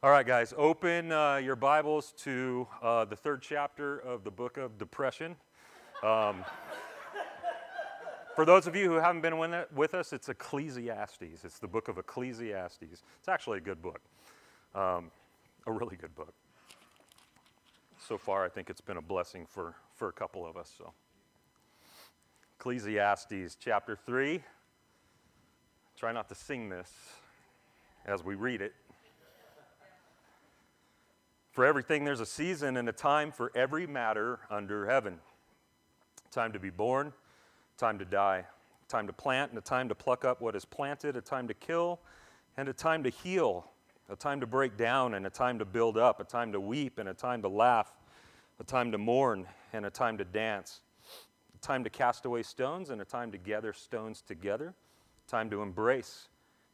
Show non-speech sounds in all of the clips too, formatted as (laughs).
All right, guys, open uh, your Bibles to uh, the third chapter of the book of Depression. Um, for those of you who haven't been with us, it's Ecclesiastes. It's the book of Ecclesiastes. It's actually a good book, um, a really good book. So far, I think it's been a blessing for, for a couple of us. So, Ecclesiastes chapter 3. Try not to sing this as we read it. For everything, there's a season and a time for every matter under heaven time to be born, time to die, time to plant, and a time to pluck up what is planted, a time to kill, and a time to heal, a time to break down, and a time to build up, a time to weep, and a time to laugh, a time to mourn, and a time to dance, a time to cast away stones, and a time to gather stones together, a time to embrace,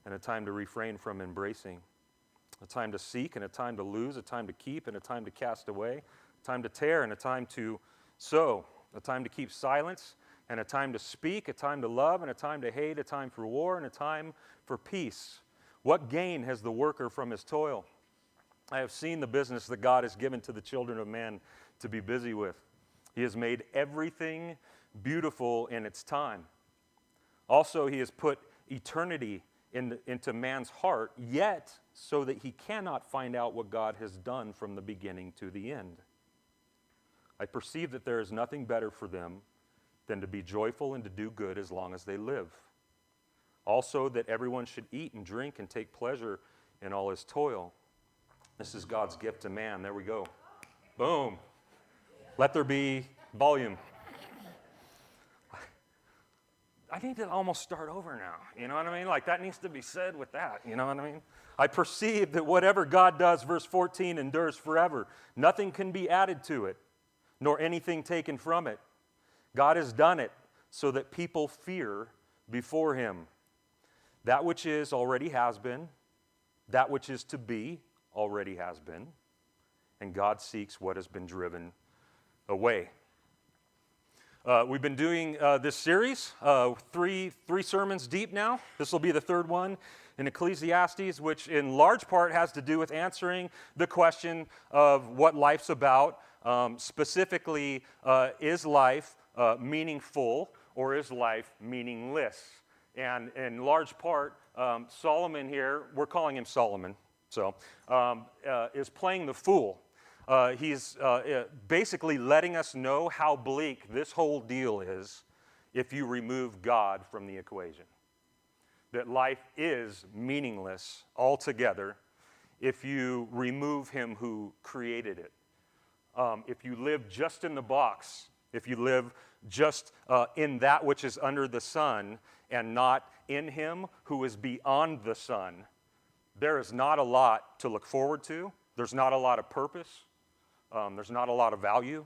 and a time to refrain from embracing a time to seek and a time to lose, a time to keep and a time to cast away, a time to tear and a time to sow, a time to keep silence and a time to speak, a time to love and a time to hate, a time for war and a time for peace. What gain has the worker from his toil? I have seen the business that God has given to the children of man to be busy with. He has made everything beautiful in its time. Also, He has put eternity in, into man's heart, yet so that he cannot find out what God has done from the beginning to the end. I perceive that there is nothing better for them than to be joyful and to do good as long as they live. Also, that everyone should eat and drink and take pleasure in all his toil. This is God's gift to man. There we go. Boom. Let there be volume. I need to almost start over now. You know what I mean? Like that needs to be said with that. You know what I mean? I perceive that whatever God does, verse 14, endures forever. Nothing can be added to it, nor anything taken from it. God has done it so that people fear before Him. That which is already has been, that which is to be already has been, and God seeks what has been driven away. Uh, we've been doing uh, this series, uh, three, three sermons deep now. This will be the third one in Ecclesiastes, which in large part has to do with answering the question of what life's about. Um, specifically, uh, is life uh, meaningful or is life meaningless? And in large part, um, Solomon here, we're calling him Solomon, so, um, uh, is playing the fool uh, he's uh, uh, basically letting us know how bleak this whole deal is if you remove God from the equation. That life is meaningless altogether if you remove Him who created it. Um, if you live just in the box, if you live just uh, in that which is under the sun and not in Him who is beyond the sun, there is not a lot to look forward to. There's not a lot of purpose. Um, there's not a lot of value.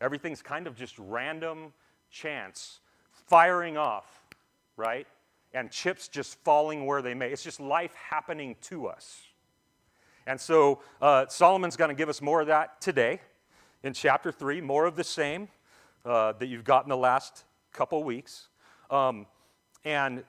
Everything's kind of just random chance, firing off, right? And chips just falling where they may. It's just life happening to us. And so uh, Solomon's going to give us more of that today in chapter 3, more of the same uh, that you've gotten the last couple weeks. Um, and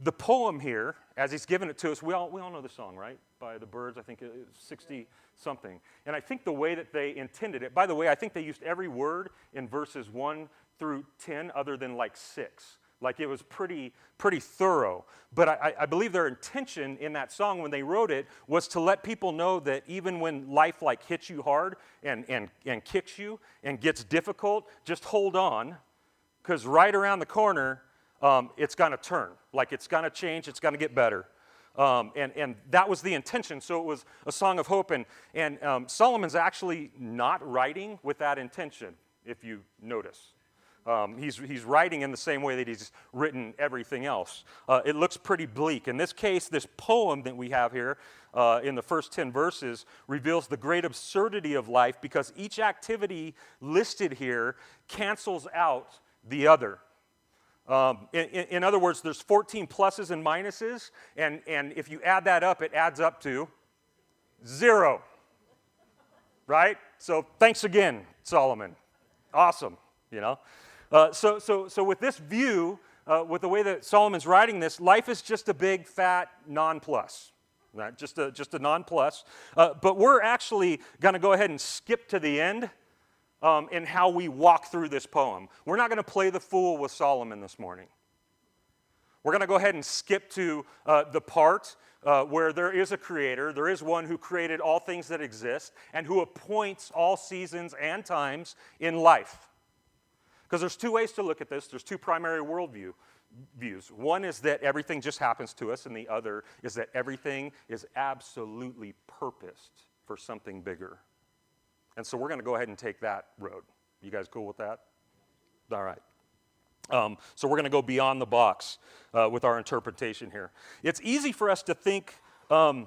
the poem here, as he's given it to us, we all, we all know the song, right? By the Byrds, I think it's 60 something. And I think the way that they intended it, by the way, I think they used every word in verses 1 through 10 other than like 6. Like it was pretty, pretty thorough. But I, I, believe their intention in that song when they wrote it was to let people know that even when life like hits you hard and, and, and kicks you and gets difficult, just hold on, because right around the corner, um, it's going to turn. Like it's going to change, it's going to get better. Um, and, and that was the intention. So it was a song of hope. And, and um, Solomon's actually not writing with that intention, if you notice. Um, he's, he's writing in the same way that he's written everything else. Uh, it looks pretty bleak. In this case, this poem that we have here uh, in the first 10 verses reveals the great absurdity of life because each activity listed here cancels out the other. Um, in, in, other words, there's 14 pluses and minuses, and, and if you add that up, it adds up to zero. Right? So thanks again, Solomon. Awesome, you know? Uh, so, so, so with this view, uh, with the way that Solomon's writing this, life is just a big, fat non-plus, Right? Just a, just a non-plus. Uh, but we're actually going to go ahead and skip to the end um, in how we walk through this poem. We're not going to play the fool with Solomon this morning. We're going to go ahead and skip to uh, the part uh, where there is a creator, there is one who created all things that exist, and who appoints all seasons and times in life. Because there's two ways to look at this. There's two primary worldview views. One is that everything just happens to us, and the other is that everything is absolutely purposed for something bigger. And so we're going to go ahead and take that road. You guys cool with that? All right. Um, so we're going to go beyond the box uh, with our interpretation here. It's easy for us to think, um,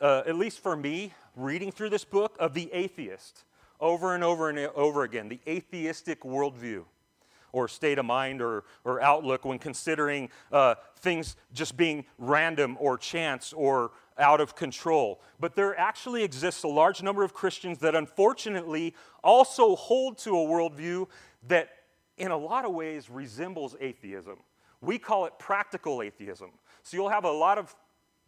uh, at least for me, reading through this book, of the atheist over and over and over again, the atheistic worldview or state of mind or, or outlook when considering uh, things just being random or chance or out of control. But there actually exists a large number of Christians that unfortunately also hold to a worldview that, in a lot of ways, resembles atheism. We call it practical atheism. So you'll have a lot of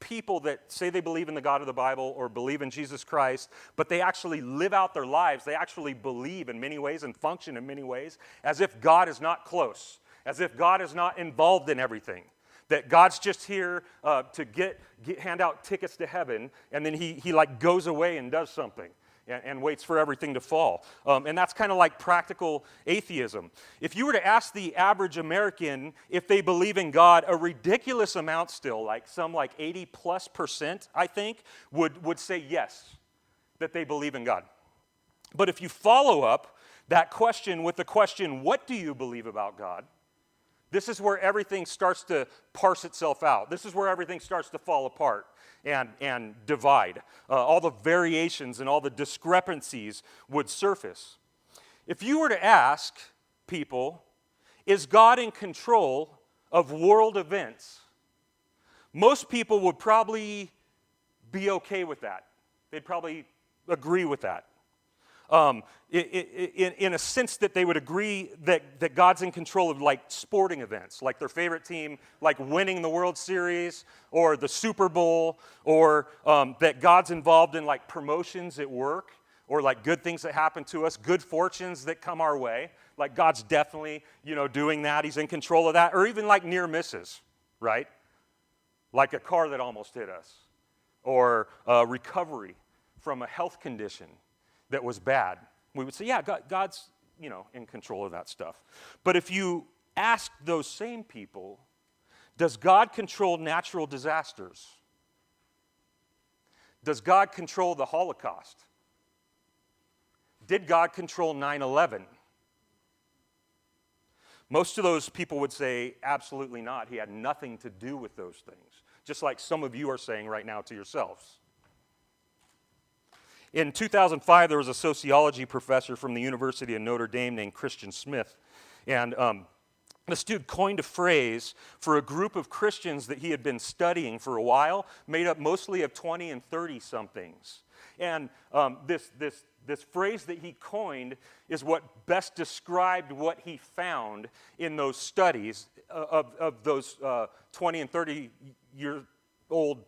people that say they believe in the God of the Bible or believe in Jesus Christ, but they actually live out their lives. They actually believe in many ways and function in many ways as if God is not close, as if God is not involved in everything. That God's just here uh, to get, get, hand out tickets to heaven, and then he, he like goes away and does something and, and waits for everything to fall. Um, and that's kind of like practical atheism. If you were to ask the average American if they believe in God, a ridiculous amount still, like some like 80 plus percent, I think, would, would say yes, that they believe in God. But if you follow up that question with the question, what do you believe about God? This is where everything starts to parse itself out. This is where everything starts to fall apart and, and divide. Uh, all the variations and all the discrepancies would surface. If you were to ask people, is God in control of world events? Most people would probably be okay with that. They'd probably agree with that um, in, in a sense that they would agree that, that God's in control of like sporting events, like their favorite team, like winning the World Series or the Super Bowl, or um, that God's involved in like promotions at work or like good things that happen to us, good fortunes that come our way. Like God's definitely, you know, doing that. He's in control of that. Or even like near misses, right? Like a car that almost hit us, or recovery from a health condition that was bad, we would say, yeah, God, God's, you know, in control of that stuff. But if you ask those same people, does God control natural disasters? Does God control the Holocaust? Did God control 9 11? Most of those people would say, absolutely not. He had nothing to do with those things, just like some of you are saying right now to yourselves. In 2005, there was a sociology professor from the University of Notre Dame named Christian Smith. And um, this dude coined a phrase for a group of Christians that he had been studying for a while, made up mostly of 20 and 30 somethings. And um, this, this, this phrase that he coined is what best described what he found in those studies uh, of, of those uh, 20 and 30 year old,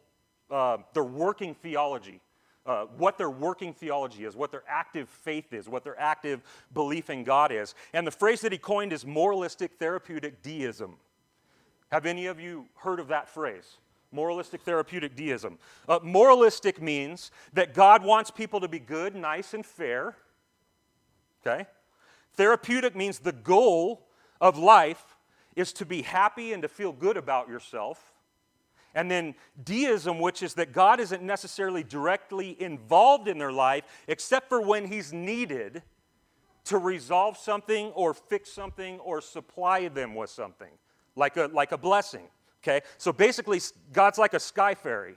uh, their working theology uh, what their working theology is, what their active faith is, what their active belief in God is. And the phrase that he coined is moralistic therapeutic deism. Have any of you heard of that phrase? Moralistic therapeutic deism. Uh, moralistic means that God wants people to be good, nice, and fair. Okay? Therapeutic means the goal of life is to be happy and to feel good about yourself. And then deism, which is that God isn't necessarily directly involved in their life except for when He's needed to resolve something or fix something or supply them with something, like a, like a blessing. Okay? So basically, God's like a sky fairy,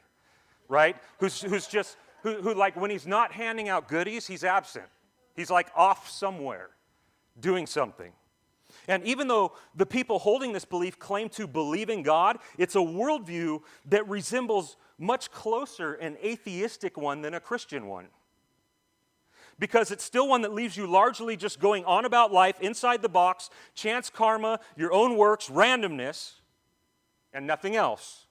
right? Who's, who's just, who, who, like, when He's not handing out goodies, He's absent. He's like off somewhere doing something. And even though the people holding this belief claim to believe in God, it's a worldview that resembles much closer an atheistic one than a Christian one. Because it's still one that leaves you largely just going on about life inside the box, chance karma, your own works, randomness, and nothing else.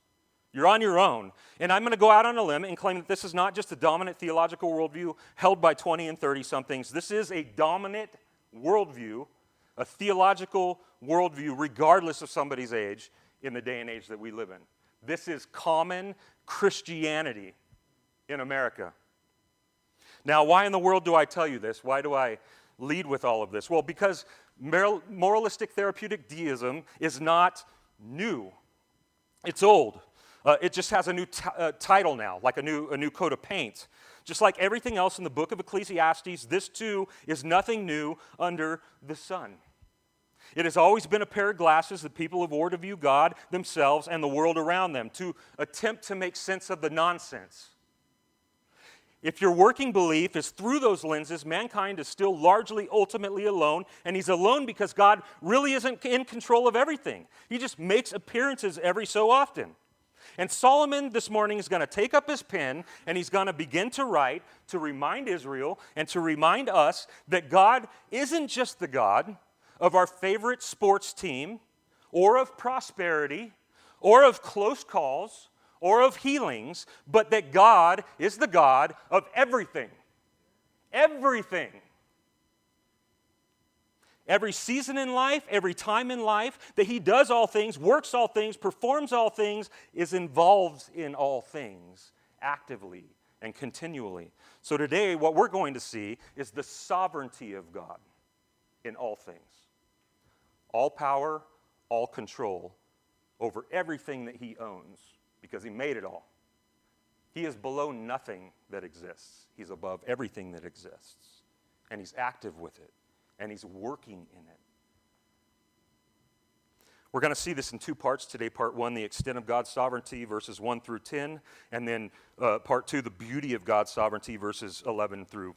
You're on your own. And I'm going to go out on a limb and claim that this is not just a dominant theological worldview held by 20 and 30 somethings. This is a dominant worldview, a theological worldview, regardless of somebody's age in the day and age that we live in. This is common Christianity in America. Now, why in the world do I tell you this? Why do I lead with all of this? Well, because moralistic therapeutic deism is not new, it's old. Uh, it just has a new t- uh, title now, like a new, a new coat of paint. Just like everything else in the book of Ecclesiastes, this too is nothing new under the sun. It has always been a pair of glasses that people have worn to view God, themselves, and the world around them, to attempt to make sense of the nonsense. If your working belief is through those lenses, mankind is still largely ultimately alone, and he's alone because God really isn't in control of everything. He just makes appearances every so often. And Solomon this morning is going to take up his pen and he's going to begin to write to remind Israel and to remind us that God isn't just the God of our favorite sports team or of prosperity or of close calls or of healings, but that God is the God of everything. Everything. Every season in life, every time in life, that He does all things, works all things, performs all things, is involved in all things actively and continually. So today, what we're going to see is the sovereignty of God in all things all power, all control over everything that He owns because He made it all. He is below nothing that exists, He's above everything that exists, and He's active with it and He's working in it. We're going to see this in two parts today. Part one, the extent of God's sovereignty, verses 1 through 10, and then uh, part two, the beauty of God's sovereignty, verses 11 through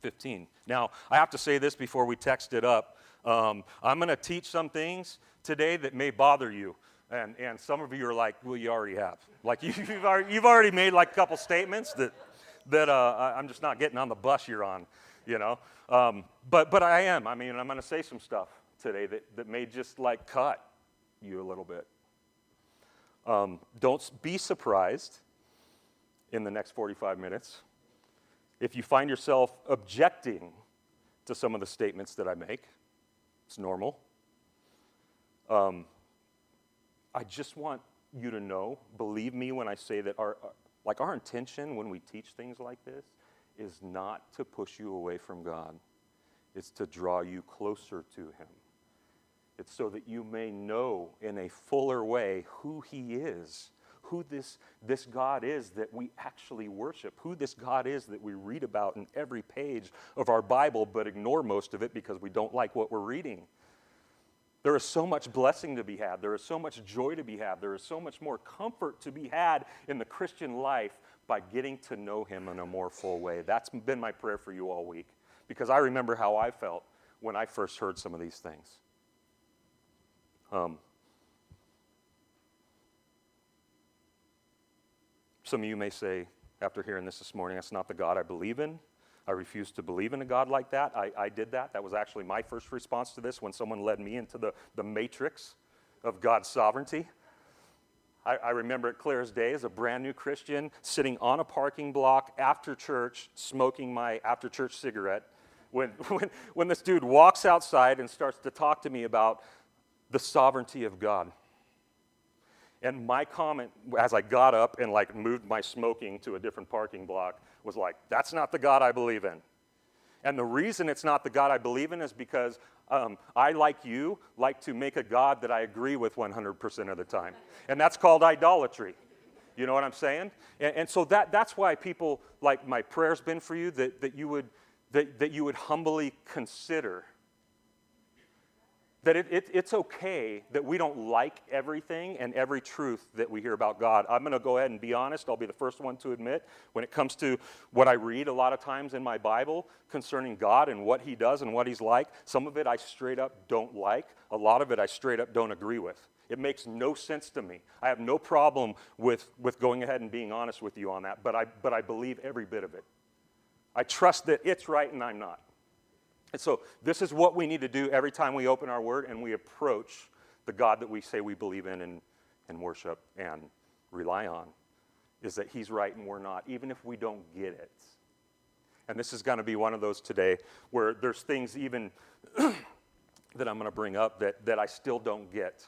15. Now, I have to say this before we text it up. Um, I'm going to teach some things today that may bother you. And, and some of you are like, well, you already have. Like, (laughs) you, have already, you've already made like a couple statements that, that uh, I'm just not getting on the bus you're on you know. Um, but, but I am. I mean, I'm going to say some stuff today that, that may just like cut you a little bit. Um, don't be surprised in the next 45 minutes if you find yourself objecting to some of the statements that I make. It's normal. Um, I just want you to know, believe me when I say that our, like our intention when we teach things like this is not to push you away from God, it's to draw you closer to Him. It's so that you may know in a fuller way who He is, who this, this God is that we actually worship, who this God is that we read about in every page of our Bible, but ignore most of it because we don't like what we're reading. There is so much blessing to be had. There is so much joy to be had. There is so much more comfort to be had in the Christian life by getting to know Him in a more full way. That's been my prayer for you all week because I remember how I felt when I first heard some of these things. Um, some of you may say, after hearing this this morning, that's not the God I believe in. I refuse to believe in a God like that. I, I did that. That was actually my first response to this when someone led me into the, the matrix of God's sovereignty. I, I, remember it clear as day as a brand new Christian sitting on a parking block after church, smoking my after church cigarette. When, (laughs) when, when this dude walks outside and starts to talk to me about the sovereignty of God. And my comment as I got up and like moved my smoking to a different parking block was like, that's not the God I believe in. And the reason it's not the God I believe in is because um, I, like you, like to make a God that I agree with 100% of the time. And that's called idolatry. You know what I'm saying? And, and so that, that's why people, like my prayer's been for you, that, that, you would, that, that you would humbly consider that it, it, it's okay that we don't like everything and every truth that we hear about God. I'm going to go ahead and be honest. I'll be the first one to admit when it comes to what I read a lot of times in my Bible concerning God and what He does and what He's like. Some of it I straight up don't like, a lot of it I straight up don't agree with. It makes no sense to me. I have no problem with, with going ahead and being honest with you on that, but I, but I believe every bit of it. I trust that it's right and I'm not. And so, this is what we need to do every time we open our word and we approach the God that we say we believe in and, and worship and rely on is that He's right and we're not, even if we don't get it. And this is going to be one of those today where there's things even (clears throat) that I'm going to bring up that, that I still don't get,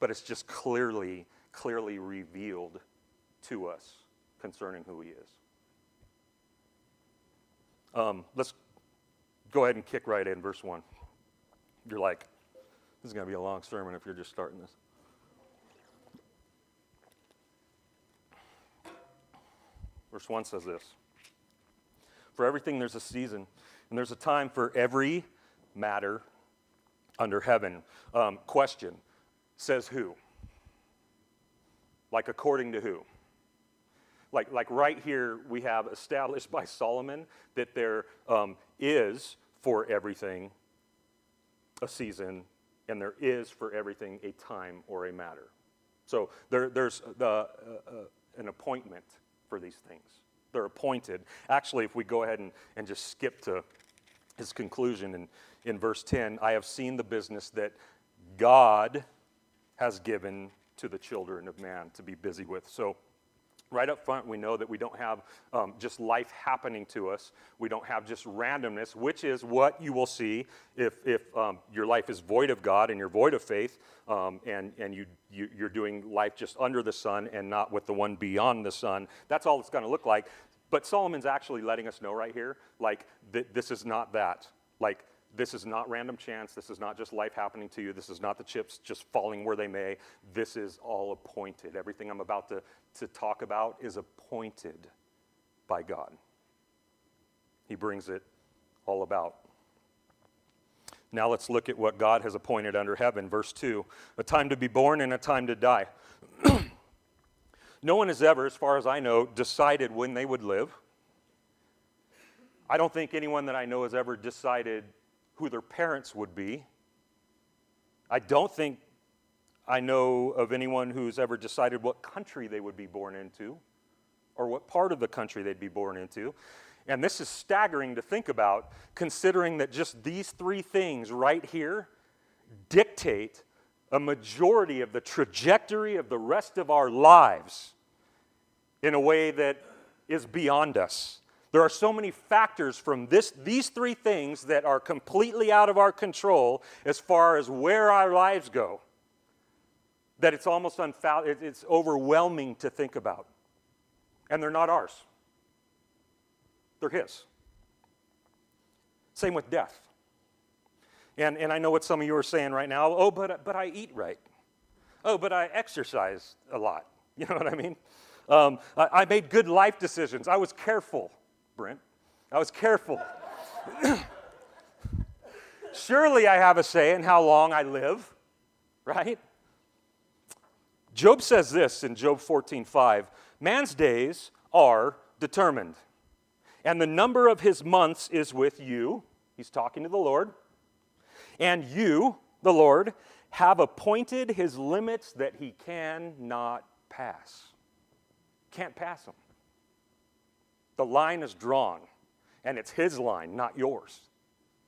but it's just clearly, clearly revealed to us concerning who He is. Um, let's go ahead and kick right in, verse 1. You're like, this is going to be a long sermon if you're just starting this. Verse 1 says this For everything there's a season, and there's a time for every matter under heaven. Um, question Says who? Like, according to who? Like, like right here, we have established by Solomon that there um, is for everything a season, and there is for everything a time or a matter. So there, there's the, uh, uh, an appointment for these things. They're appointed. Actually, if we go ahead and, and just skip to his conclusion in, in verse 10, I have seen the business that God has given to the children of man to be busy with. So right up front, we know that we don't have um, just life happening to us. We don't have just randomness, which is what you will see if, if um, your life is void of God and you're void of faith, um, and, and you, you, you're doing life just under the sun and not with the one beyond the sun. That's all it's going to look like. But Solomon's actually letting us know right here, like, th- this is not that. Like, this is not random chance. This is not just life happening to you. This is not the chips just falling where they may. This is all appointed. Everything I'm about to, to talk about is appointed by God. He brings it all about. Now let's look at what God has appointed under heaven. Verse 2 a time to be born and a time to die. (clears throat) no one has ever, as far as I know, decided when they would live. I don't think anyone that I know has ever decided who their parents would be. I don't think I know of anyone who's ever decided what country they would be born into or what part of the country they'd be born into. And this is staggering to think about, considering that just these three things right here dictate a majority of the trajectory of the rest of our lives in a way that is beyond us. There are so many factors from this, these three things that are completely out of our control as far as where our lives go that it's almost it's overwhelming to think about. And they're not ours, they're His. Same with death. And, and I know what some of you are saying right now oh, but, but I eat right. Oh, but I exercise a lot. (laughs) You know what I mean? Um, I, I made good life decisions. I was careful. Brent. I was careful. (coughs) Surely I have a say in how long I live, right? Job says this in Job 14:5, man's days are determined, and the number of his months is with you. He's talking to the Lord. And you, the Lord, have appointed his limits that he cannot pass. Can't pass them. The line is drawn, and it's His line, not yours.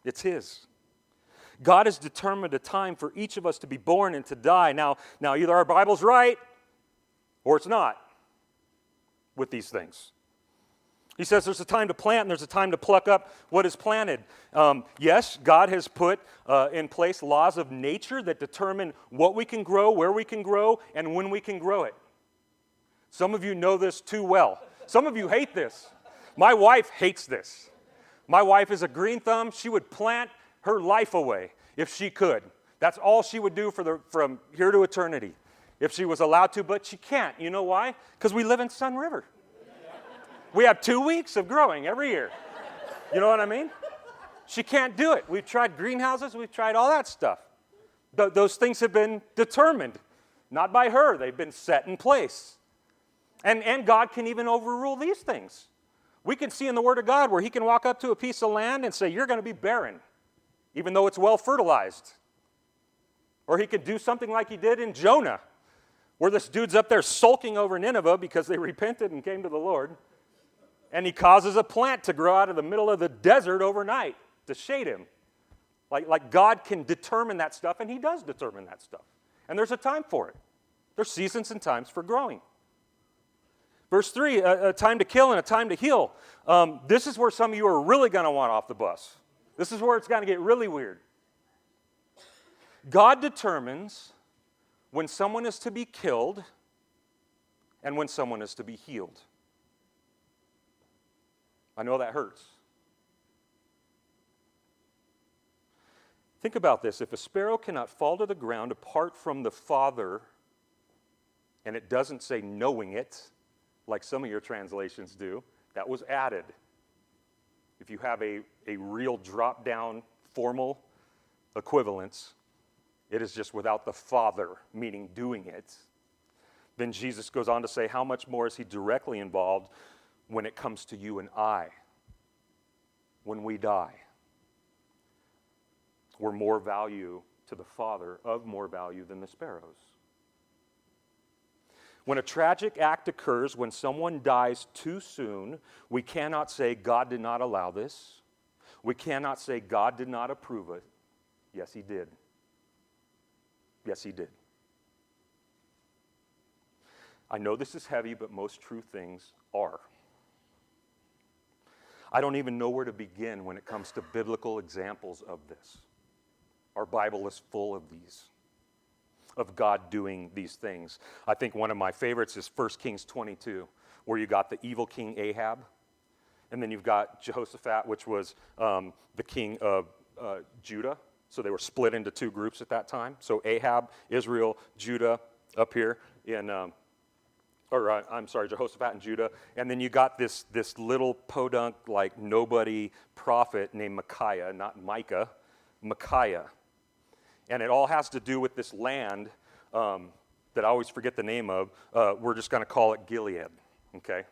It's His. God has determined a time for each of us to be born and to die. Now, now either our Bible's right or it's not with these things. He says there's a time to plant and there's a time to pluck up what is planted. Um, yes, God has put uh, in place laws of nature that determine what we can grow, where we can grow, and when we can grow it. Some of you know this too well. Some of you hate this. My wife hates this. My wife is a green thumb. She would plant her life away if she could. That's all she would do for the, from here to eternity if she was allowed to, but she can't. You know why? Because we live in Sun River. We have two weeks of growing every year. You know what I mean? She can't do it. We've tried greenhouses, we've tried all that stuff. Th- those things have been determined, not by her, they've been set in place. And, and God can even overrule these things. We can see in the Word of God where He can walk up to a piece of land and say, You're going to be barren, even though it's well fertilized. Or He could do something like He did in Jonah, where this dude's up there sulking over Nineveh because they (laughs) repented and came to the Lord. And He causes a plant to grow out of the middle of the desert overnight to shade him. Like, like God can determine that stuff, and He does determine that stuff. And there's a time for it. There's seasons and times for growing. Verse 3 a, a, time to kill and a time to heal. Um, this is where some of you are really going to want off the bus. This is where it's going to get really weird. God determines when someone is to be killed and when someone is to be healed. I know that hurts. Think about this. If a sparrow cannot fall to the ground apart from the Father, and it doesn't say knowing it, like some of your translations do, that was added. If you have a, a real drop down formal equivalence, it is just without the Father, meaning doing it. Then Jesus goes on to say, How much more is he directly involved when it comes to you and I? When we die we're more value to the Father, of more value than the sparrows. When a tragic act occurs, when someone dies too soon, we cannot say God did not allow this. We cannot say God did not approve it. Yes, He did. Yes, He did. I know this is heavy, but most true things are. I don't even know where to begin when it comes to biblical examples of this. Our Bible is full of these, of God doing these things. I think one of my favorites is 1 Kings 22, where you got the evil king Ahab, and then you've got Jehoshaphat, which was um, the king of uh, Judah. So they were split into two groups at that time. So Ahab, Israel, Judah up here in, um, or uh, I'm sorry, Jehoshaphat and Judah. And then you got this, this little podunk, like nobody prophet named Micaiah, not Micah, Micaiah. And it all has to do with this land um, that I always forget the name of. Uh, we're just going to call it Gilead, okay?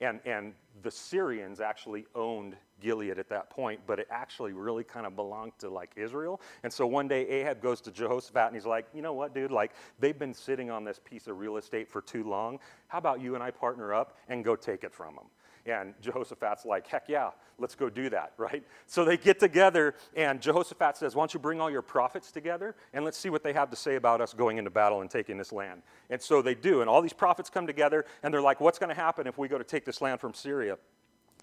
And, and the Syrians actually owned Gilead at that point, but it actually really kind of belonged to like Israel. And so one day Ahab goes to Jehoshaphat and he's like, you know what, dude? Like they've been sitting on this piece of real estate for too long. How about you and I partner up and go take it from them? And Jehoshaphat's like, heck yeah, let's go do that, right? So they get together, and Jehoshaphat says, Why don't you bring all your prophets together and let's see what they have to say about us going into battle and taking this land? And so they do, and all these prophets come together, and they're like, What's going to happen if we go to take this land from Syria?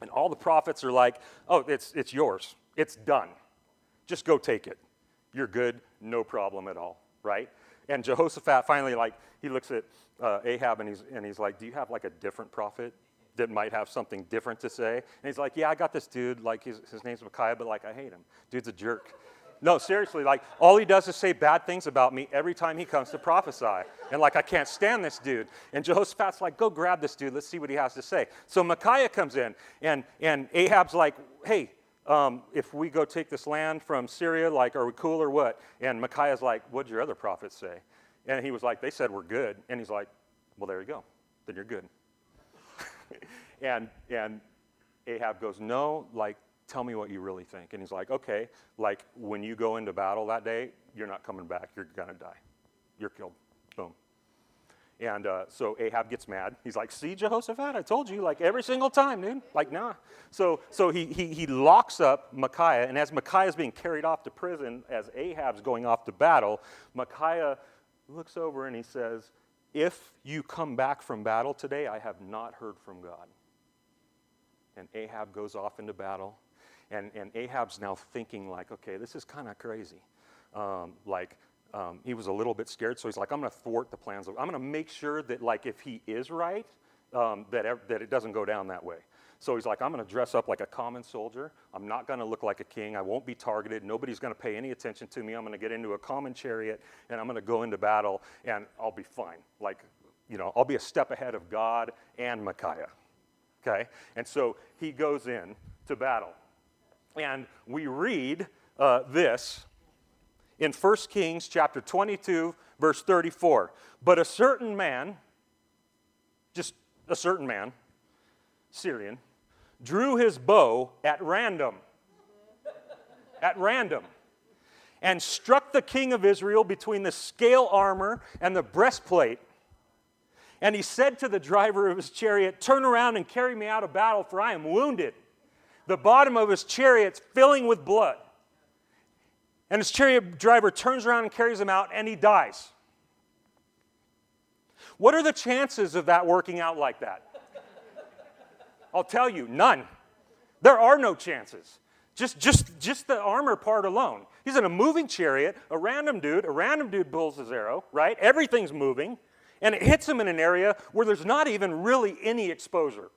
And all the prophets are like, Oh, it's, it's yours, it's done. Just go take it. You're good, no problem at all, right? And Jehoshaphat finally, like, he looks at uh, Ahab and he's, and he's like, Do you have like a different prophet? That might have something different to say. And he's like, Yeah, I got this dude. Like, his, his name's Micaiah, but like, I hate him. Dude's a jerk. No, seriously, like, all he does is say bad things about me every time he comes to prophesy. And like, I can't stand this dude. And Jehoshaphat's like, Go grab this dude. Let's see what he has to say. So Micaiah comes in, and, and Ahab's like, Hey, um, if we go take this land from Syria, like, are we cool or what? And Micaiah's like, What'd your other prophets say? And he was like, They said we're good. And he's like, Well, there you go. Then you're good. (laughs) and, and Ahab goes, No, like, tell me what you really think. And he's like, Okay, like, when you go into battle that day, you're not coming back. You're going to die. You're killed. Boom. And uh, so Ahab gets mad. He's like, See, Jehoshaphat, I told you, like every single time, dude. Like, nah. So, so he, he, he locks up Micaiah, and as Micaiah is being carried off to prison, as Ahab's going off to battle, Micaiah looks over and he says, if you come back from battle today, I have not heard from God. And Ahab goes off into battle. And, and Ahab's now thinking, like, okay, this is kind of crazy. Um, like, um, he was a little bit scared, so he's like, I'm going to thwart the plans. Of, I'm going to make sure that, like, if he is right, um, that, that it doesn't go down that way. So he's like, I'm going to dress up like a common soldier. I'm not going to look like a king. I won't be targeted. Nobody's going to pay any attention to me. I'm going to get into a common chariot and I'm going to go into battle and I'll be fine. Like, you know, I'll be a step ahead of God and Micaiah. Okay? And so he goes in to battle. And we read uh, this in 1 Kings chapter 22, verse 34. But a certain man, just a certain man, Syrian, drew his bow at random, at random, and struck the king of Israel between the scale armor and the breastplate. And he said to the driver of his chariot, Turn around and carry me out of battle, for I am wounded. The bottom of his chariot's filling with blood. And his chariot driver turns around and carries him out, and he dies. What are the chances of that working out like that? I'll tell you, none. There are no chances. Just, just, just the armor part alone. He's in a moving chariot, a random dude, a random dude pulls his arrow, right? Everything's moving, and it hits him in an area where there's not even really any exposure.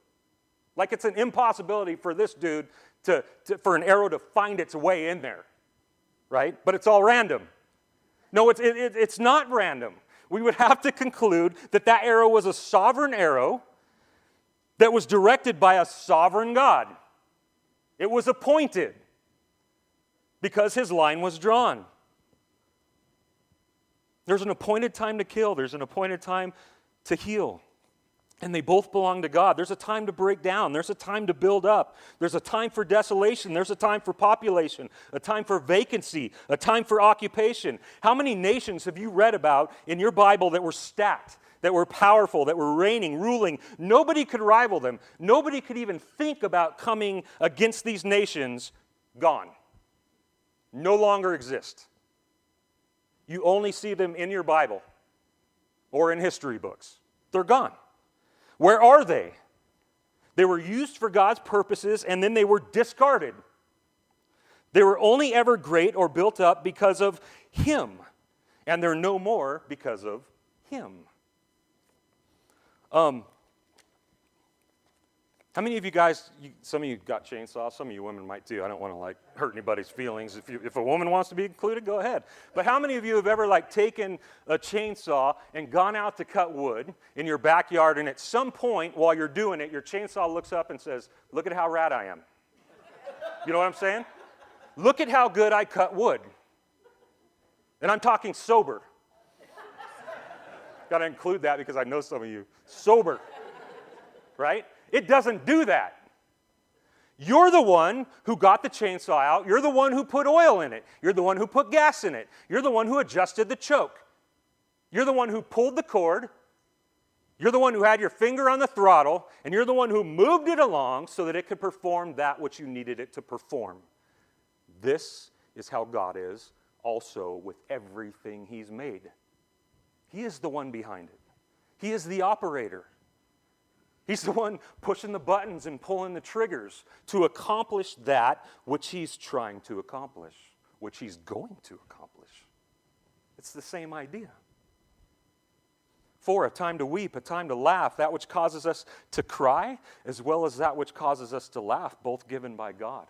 Like it's an impossibility for this dude to, to for an arrow to find its way in there, right? But it's all random. No, it's, it, it, it's not random. We would have to conclude that that arrow was a sovereign arrow that was directed by a sovereign God. It was appointed because his line was drawn. There's an appointed time to kill, there's an appointed time to heal. And they both belong to God. There's a time to break down. There's a time to build up. There's a time for desolation. There's a time for population, a time for vacancy, a time for occupation. How many nations have you read about in your Bible that were stacked, that were powerful, that were reigning, ruling? Nobody could rival them. Nobody could even think about coming against these nations. Gone. No longer exist. You only see them in your Bible or in history books. They're gone. Where are they? They were used for God's purposes and then they were discarded. They were only ever great or built up because of Him, and they're no more because of Him. Um, how many of you guys, you, some of you got chainsaws, some of you women might too. I don't want to like hurt anybody's feelings. If, you, if a woman wants to be included, go ahead. But how many of you have ever like taken a chainsaw and gone out to cut wood in your backyard and at some point while you're doing it, your chainsaw looks up and says, look at how rad I am. You know what I'm saying? Look at how good I cut wood. And I'm talking sober. Got to include that because I know some of you. Sober. Right? It doesn't do that. You're the one who got the chainsaw out. You're the one who put oil in it. You're the one who put gas in it. You're the one who adjusted the choke. You're the one who pulled the cord. You're the one who had your finger on the throttle, and you're the one who moved it along so that it could perform that which you needed it to perform. This is how God is also with everything He's made. He is the one behind it, He is the operator. He's the one pushing the buttons and pulling the triggers to accomplish that which he's trying to accomplish, which he's going to accomplish. It's the same idea. For a time to weep, a time to laugh, that which causes us to cry, as well as that which causes us to laugh, both given by God.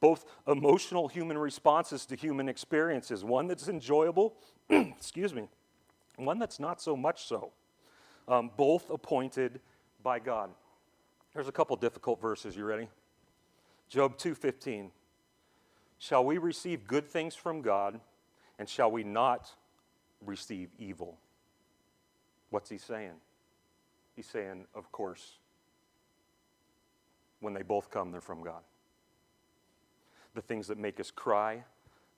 Both emotional human responses to human experiences, one that's enjoyable, (clears throat) excuse me, one that's not so much so. Um, both appointed by God. There's a couple difficult verses. You ready? Job 2:15. Shall we receive good things from God and shall we not receive evil? What's he saying? He's saying, of course, when they both come, they're from God. The things that make us cry,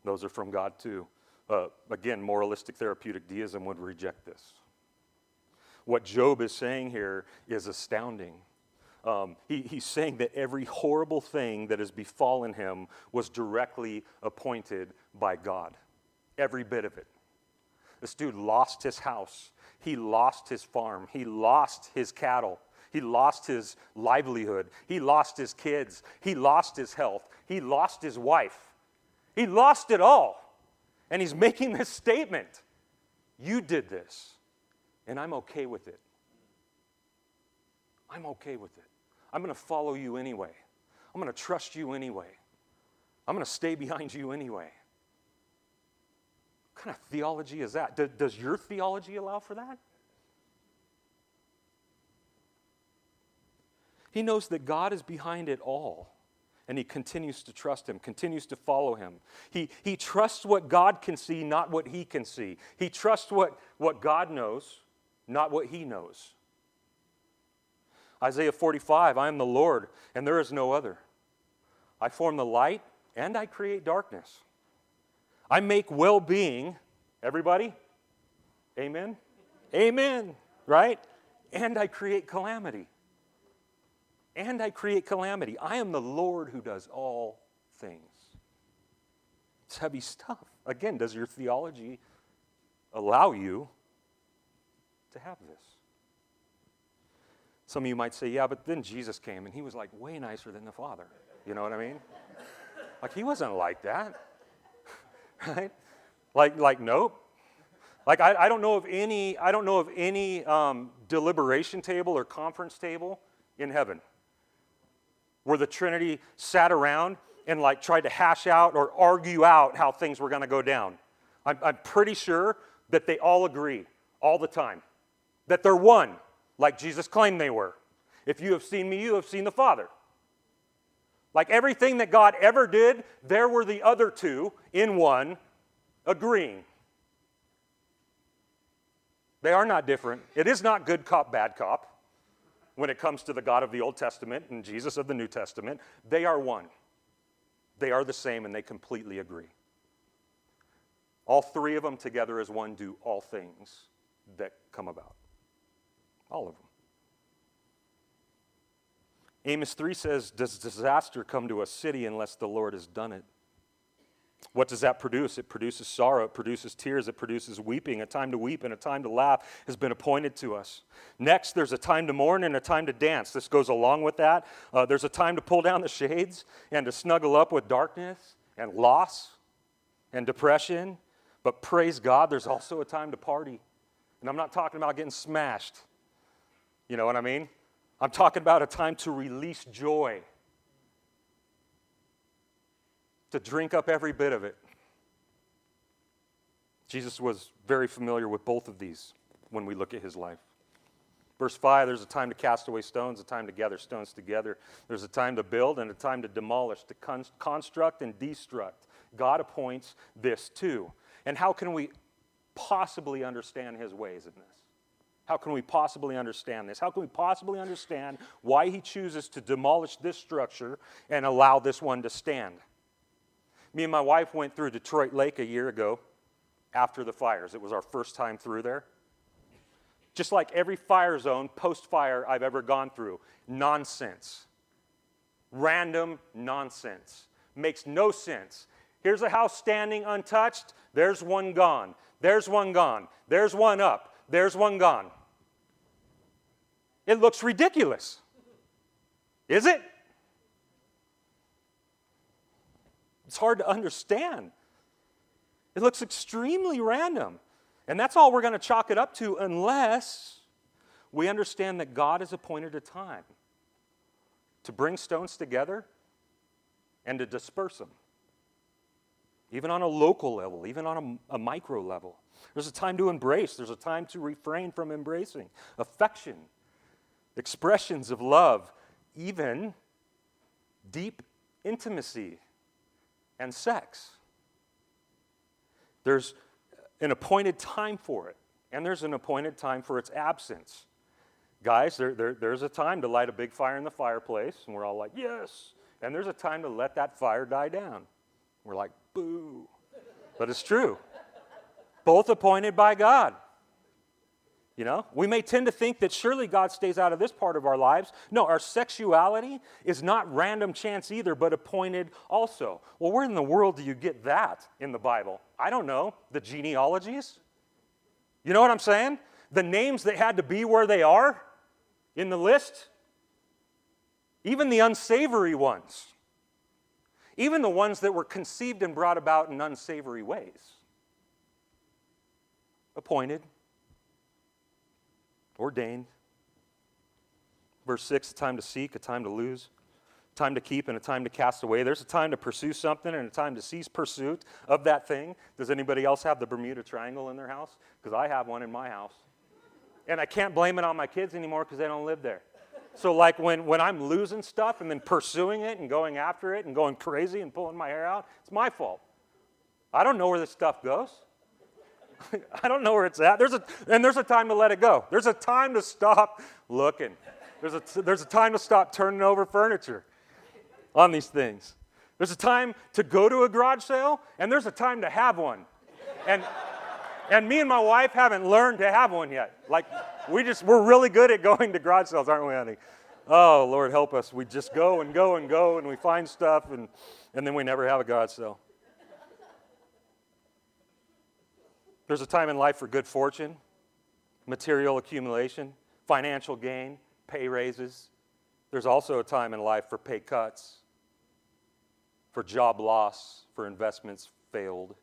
those are from God too. Uh, again, moralistic therapeutic deism would reject this. What Job is saying here is astounding. Um, he, he's saying that every horrible thing that has befallen him was directly appointed by God. Every bit of it. This dude lost his house. He lost his farm. He lost his cattle. He lost his livelihood. He lost his kids. He lost his health. He lost his wife. He lost it all. And he's making this statement You did this and I'm okay with it. I'm okay with it. I'm going to follow you anyway. I'm going to trust you anyway. I'm going to stay behind you anyway. What kind of theology is that? Does your theology allow for that? He knows that God is behind it all, and he continues to trust him, continues to follow him. He, he trusts what God can see, not what he can see. He trusts what, what God knows, not what he knows. Isaiah 45 I am the Lord, and there is no other. I form the light, and I create darkness. I make well being, everybody? Amen? Amen, right? And I create calamity. And I create calamity. I am the Lord who does all things. It's heavy stuff. Again, does your theology allow you to have this. Some of you might say, yeah, but then Jesus came and he was like way nicer than the Father. You know what I mean? Like he wasn't like that. (laughs) right? Like, like nope. Like I, I don't know of any, I don't know of any um, deliberation table or conference table in heaven where the Trinity sat around and like tried to hash out or argue out how things were going to go down. I'm, I'm pretty sure that they all agree all the time that they're one, like Jesus claimed they were. If you have seen me, you have seen the Father. Like everything that God ever did, there were the other two in one agreeing. They are not different. It is not good cop, bad cop when it comes to the God of the Old Testament and Jesus of the New Testament. They are one. They are the same and they completely agree. All three of them together as one do all things that come about. All of them. Amos 3 says, Does disaster come to a city unless the Lord has done it? What does that produce? It produces sorrow, it produces tears, it produces weeping. A time to weep and a time to laugh has been appointed to us. Next, there's a time to mourn and a time to dance. This goes along with that. Uh, there's a time to pull down the shades and to snuggle up with darkness and loss and depression. But praise God, there's also a time to party. And I'm not talking about getting smashed. You know what I mean? I'm talking about a time to release joy to drink up every bit of it. Jesus was very familiar with both of these when we look at his life. Verse 5 there's a time to cast away stones, a time to gather stones together. There's a time to build and a time to demolish, to con- construct and destruct. God appoints this too. And how can we possibly understand his ways in this? How can we possibly understand this? How can we possibly understand why he chooses to demolish this structure and allow this one to stand? Me and my wife went through Detroit Lake a year ago after the fires. It was our first time through there. Just like every fire zone post fire I've ever gone through, nonsense. Random nonsense. Makes no sense. Here's a house standing untouched, there's one gone. There's one gone. There's one up. There's one gone. It looks ridiculous. Is it? It's hard to understand. It looks extremely random. And that's all we're going to chalk it up to unless we understand that God has appointed a time to bring stones together and to disperse them, even on a local level, even on a, a, micro level. There's a time to embrace, there's a time to refrain from embracing. Affection, expressions of love, even deep intimacy and sex. There's an appointed time for it, and there's an appointed time for its absence. Guys, there, there, there's a time to light a big fire in the fireplace, and we're all like, yes. And there's a time to let that fire die down. We're like, boo. But it's true. Both appointed by God. You know, we may tend to think that surely God stays out of this part of our lives. No, our sexuality is not random chance either, but appointed also. Well, where in the world do you get that in the Bible? I don't know. The genealogies? You know what I'm saying? The names that had to be where they are in the list? Even the unsavory ones. Even the ones that were conceived and brought about in unsavory ways. Appointed ordained. Verse 6 a time to seek, a time to lose, a time to keep, and a time to cast away. There's a time to pursue something and a time to cease pursuit of that thing. Does anybody else have the Bermuda Triangle in their house? Because I have one in my house. And I can't blame it on my kids anymore because they don't live there. So, like when, when I'm losing stuff and then pursuing it and going after it and going crazy and pulling my hair out, it's my fault. I don't know where this stuff goes. (laughs) I don't know where it's at. There's a, and there's a time to let it go. There's a time to stop looking. There's a, there's a time to stop turning over furniture on these things. There's a time to go to a garage sale, and there's a time to have one. And, and me and my wife haven't learned to have one yet. Like, we just, we're really good at going to garage sales, aren't we, honey? Oh, Lord, help us. We just go and go and go, and we find stuff, and, and then we never have a garage sale. There's a time in life for good fortune, material accumulation, financial gain, pay raises. There's also a time in life for pay cuts, for job loss, for investments failed,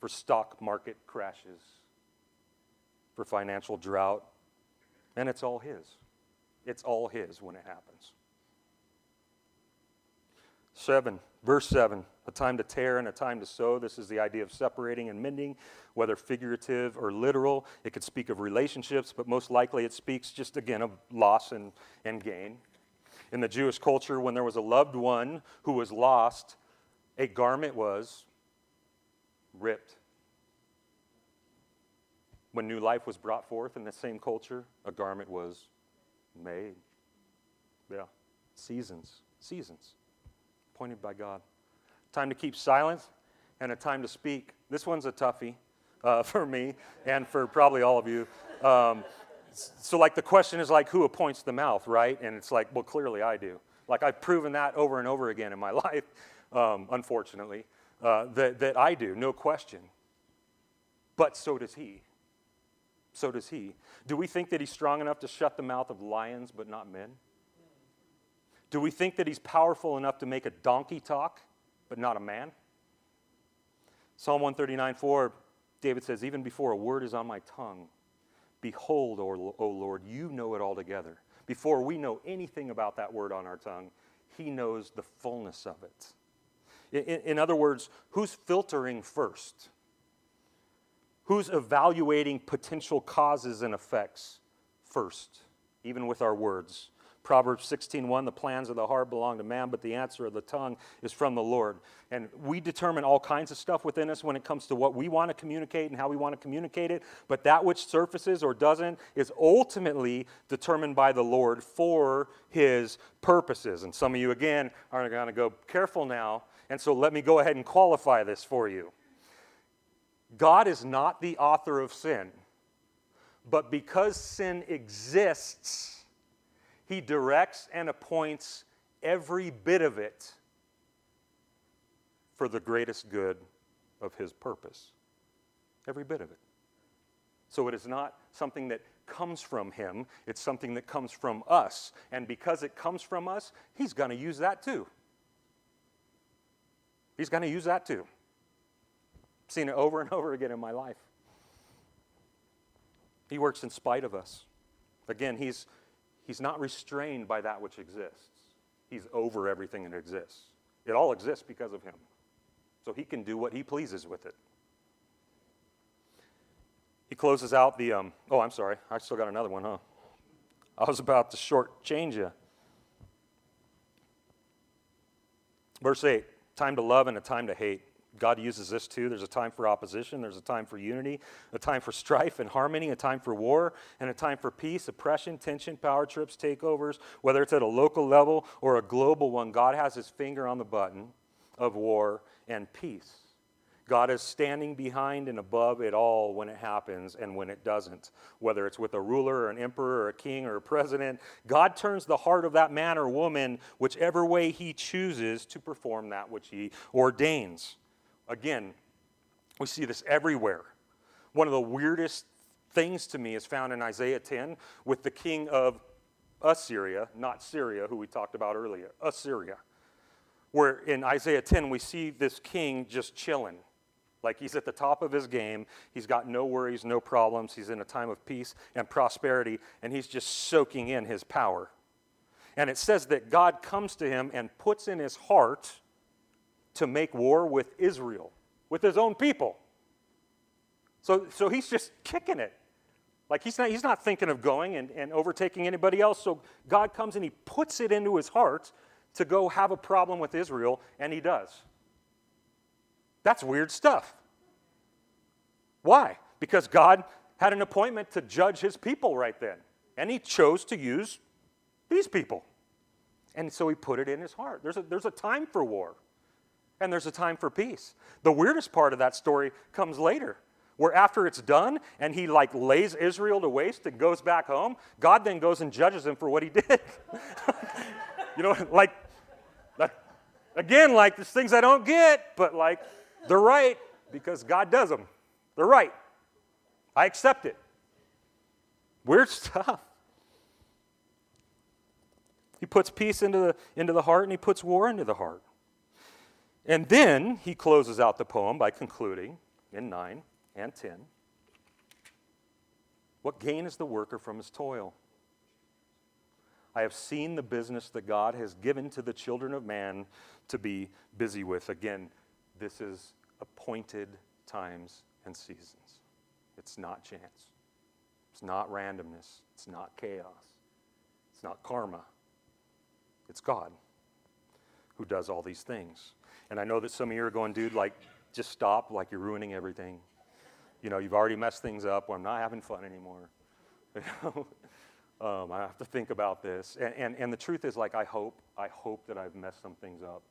for stock market crashes, for financial drought. And it's all His. It's all His when it happens. 7, verse 7, a time to tear and a time to sow. This is the idea of separating and mending, whether figurative or literal. It could speak of relationships, but most likely it speaks just again of loss and, and gain. In the Jewish culture, when there was a loved one who was lost, a garment was ripped. When new life was brought forth in the same culture, a garment was made. Yeah, seasons, seasons appointed by God. Time to keep silence and a time to speak. This one's a toughie uh, (laughs) for me and for probably all of you. Um, so, like, the question is like, who appoints the mouth, right? And it's like, well, clearly I do. Like, I've proven that over and over again in my (laughs) life, um, unfortunately, uh, that, that I do, no question. But so does he. So does he. Do we think that he's strong enough to shut the mouth of lions but not men? Do we think that he's powerful enough to make a donkey talk, but not a man? Psalm 139 4, David says, Even before a word is on my tongue, behold, O Lord, you know it altogether. Before we know anything about that word on our tongue, he knows the fullness of it. In, in other words, who's filtering first? Who's evaluating potential causes and effects first, even with our words? Proverbs 16:1 the plans of the heart belong to man but the answer of the tongue is from the Lord. And we determine all kinds of stuff within us when it comes to what we want to communicate and how we want to communicate it, but that which surfaces or doesn't is ultimately determined by the Lord for his purposes. And some of you again are going to go careful now, and so let me go ahead and qualify this for you. God is not the author of sin. But because sin exists, he directs and appoints every bit of it for the greatest good of His purpose. Every bit of it. So it is not something that comes from Him, it's something that comes from us. And because it comes from us, He's going to use that too. He's going to use that too. Seen it over and (laughs) over again in my life. He works in spite of us. Again, He's He's not restrained by that which exists. He's over everything that exists. It all exists because of him. So he can do what he pleases with it. He closes out the, um, oh, I'm sorry. I still got another one, huh? I was about to shortchange you. Verse 8 time to love and a time to hate. God uses this too. There's a time for opposition, there's a time for unity, a time for strife and harmony, a time for war, and a time for peace, oppression, tension, power trips, takeovers, whether it's at a local level or a global one. God has his finger on the button of war and peace. God is standing behind and above it all when it happens and when it doesn't. Whether it's with a ruler or an emperor or a king or a president, God turns the heart of that man or woman whichever way he chooses to perform that which he ordains. Again, we see this everywhere. One of the weirdest things to me is found in Isaiah 10 with the king of Assyria, not Syria, who we talked about earlier, Assyria. Where in Isaiah 10 we see this king just chilling. Like he's at the top of his game. He's got no worries, no problems. He's in a time of peace and prosperity, and he's just soaking in his power. And it says that God comes to him and puts in his heart to make war with Israel, with his own people. So, so he's just kicking it. Like he's not, he's not thinking of going and, and overtaking anybody else. So God comes and he puts it into his heart to go have a problem with Israel, and he does. That's weird stuff. Why? Because God had an appointment to judge his people right then, and he chose to use these people. And so he put it in his heart. There's a, there's a time for war and there's a time for peace. The weirdest part of that story comes later, where after it's done and he like lays Israel to waste and goes back home, God then goes and judges him for what he (laughs) did. you know, like again, like there's things I don't get, but like they're right because God does them. They're right. I accept it. Weird (laughs) stuff. He puts peace into the, into the heart and he puts war into the heart. And then he closes out the poem by concluding in 9 and 10 What gain is the worker from his toil? I have seen the business that God has given to the children of man to be busy with. Again, this is appointed times and seasons. It's not chance. It's not randomness. It's not chaos. It's not karma. It's God who does all these things. And I know that some of you are going, dude, like, just stop, like you're ruining everything. You know, you've already messed things up, I'm not having fun anymore. (laughs) You know? um, I have to think about this. And, and, and the truth is, like, I hope, I hope that I've messed some things up,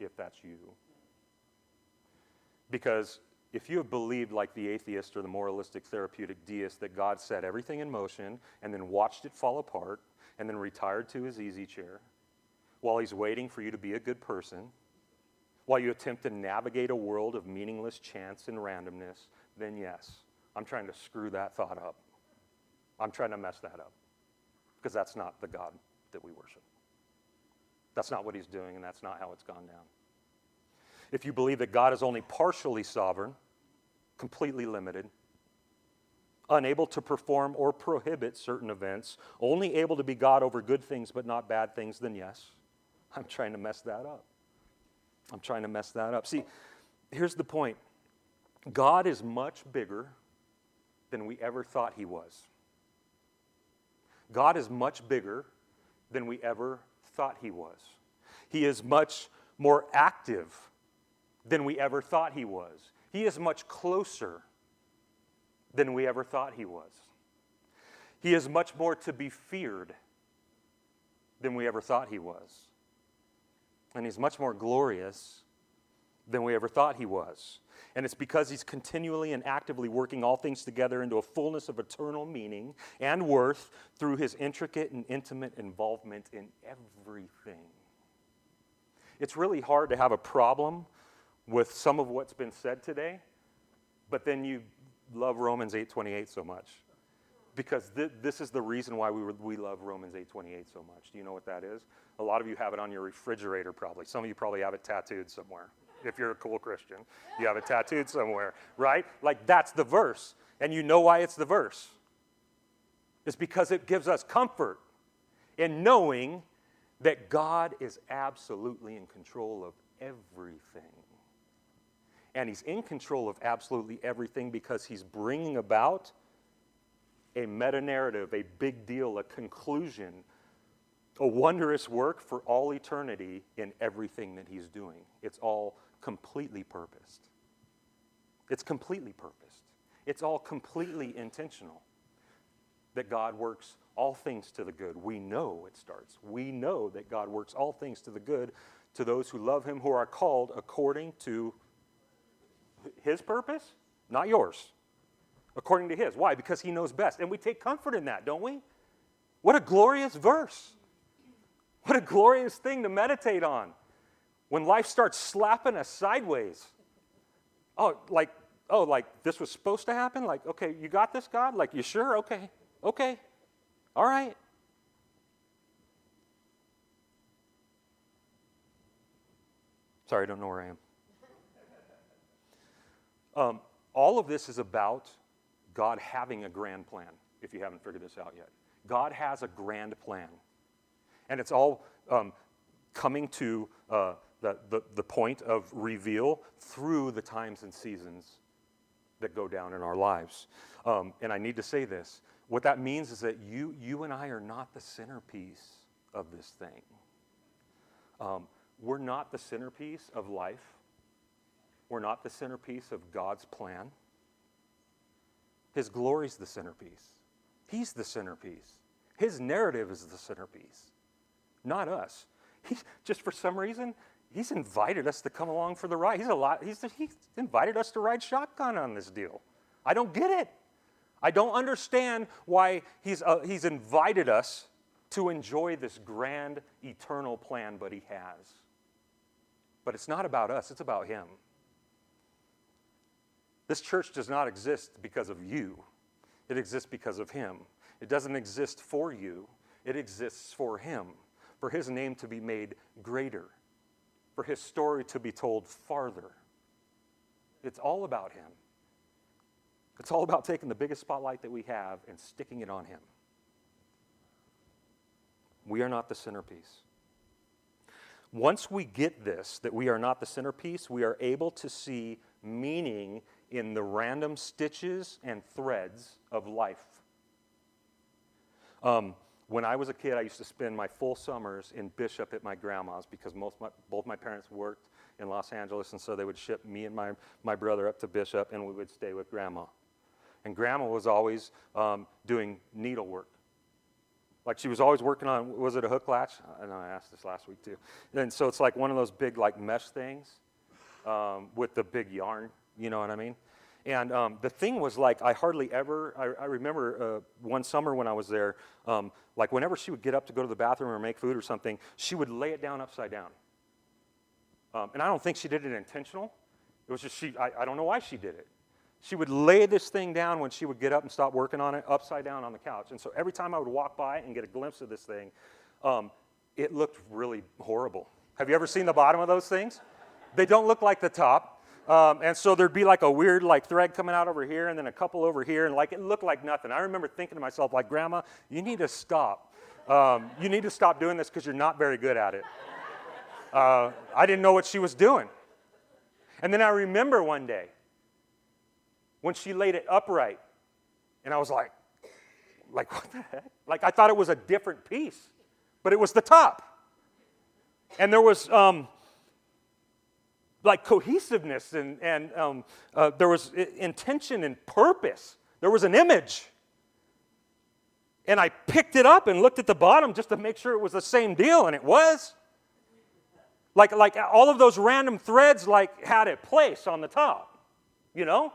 if that's you. Because if you have believed, like the atheist or the moralistic therapeutic deist, that God set everything in motion and then watched it fall apart and then retired to his easy chair while he's waiting for you to be a good person, while you attempt to navigate a world of meaningless chance and randomness, then yes, I'm trying to screw that thought up. I'm trying to mess that up because that's not the God that we worship. That's not what he's doing, and that's not how it's gone down. If you believe that God is only partially sovereign, completely limited, unable to perform or prohibit certain events, only able to be God over good things but not bad things, then yes, I'm trying to mess that up. I'm trying to mess that up. See, here's the point God is much bigger than we ever thought he was. God is much bigger than we ever thought he was. He is much more active than we ever thought he was. He is much closer than we ever thought he was. He is much more to be feared than we ever thought he was. And he's much more glorious than we ever thought he was. And it's because he's continually and actively working all things together into a fullness of eternal meaning and worth through his intricate and intimate involvement in everything. It's really hard to have a problem with some of what's been said today, but then you love Romans 8:28 so much. Because th- this is the reason why we, we love Romans 8:28 so much. Do you know what that is? A lot of you have it on your refrigerator probably. Some of you probably have it tattooed somewhere if you're a cool Christian. You have it tattooed somewhere, right? Like that's the verse. And you know why it's the verse. It's because it gives us comfort in knowing that God is absolutely in control of everything. And He's in control of absolutely everything because He's bringing about a meta narrative, a big deal, a conclusion, a wondrous work for all eternity in everything that He's doing. It's all completely purposed. It's completely purposed. It's all completely intentional that God works all things to the good. We know it starts. We know that God works all things to the good to those who love Him, who are called according to His purpose, not yours. According to His. Why? Because He knows best. And we take comfort in that, don't we? What a glorious verse. What a glorious thing to meditate on when life starts slapping us sideways. Oh, like, oh, like this was supposed to happen? Like, okay, you got this, God? Like, you sure? Okay, okay, all right. Sorry, I don't know where I am. Um, all of this is about God having a grand plan, if you haven't figured this out yet. God has a grand plan. And it's all um, coming to uh, the, the, the point of reveal through the times and seasons that go down in our lives. Um, and I need to say this what that means is that you, you and I are not the centerpiece of this thing. Um, we're not the centerpiece of life, we're not the centerpiece of God's plan. His glory's the centerpiece. He's the centerpiece. His narrative is the centerpiece, not us. (laughs) He, just for some reason, he's invited us to come along for the ride. He's, a lot, he's, he's invited us to ride shotgun on this deal. I don't get it. I don't understand why he's, uh, he's invited us to enjoy this grand eternal plan, but he has. But it's not about us, it's about him. This church does not exist because of you, it exists because of him. It doesn't exist for you, it exists for him for his name to be made greater, for his story to be told farther. It's all about him. It's all about taking the biggest spotlight that we have and sticking it on him. We are not the centerpiece. Once we get this, that we are not the centerpiece, we are able to see meaning in the random stitches and threads of life. Um, when I was a kid, I used to spend my full summers in Bishop at my grandma's because most my, both my parents worked in Los Angeles, and so they would ship me and my, my brother up to Bishop, and we would stay with grandma. And grandma was always um, doing needlework. Like she was always working on, was it a hook latch? I know I asked this last week too. And so it's like one of those big like mesh things um, with the big yarn, you know what I mean? And um, the thing was like, I hardly ever, I, I remember uh, one summer when I was there, um, like whenever she would get up to go to the bathroom or make food or something, she would lay it down upside down. Um, and I don't think she did it intentional. It was just she, I, I don't know why she did it. She would lay this thing down when she would get up and stop working on it, upside down on the couch. And so every time I would walk by and get a glimpse of this thing, um, it looked really horrible. Have you ever seen the bottom of those things? They don't look like the top. Um, and so there'd be like a weird like thread coming out over here and then a couple over here and like it looked like nothing. I remember thinking to myself like, Grandma, you need to stop. Um, you need to stop doing this because you're not very good at it. Uh, I didn't know what she was doing. And then I remember one day when she laid it upright. And I was like, like what the heck? Like I thought it was a different piece, but it was the top. And there was um, like cohesiveness and, and um, uh, there was intention and purpose. There was an image. And I picked it up and looked at the bottom just to make sure it was the same deal, and it was. Like, like all of those random threads like had a place on the top, you know?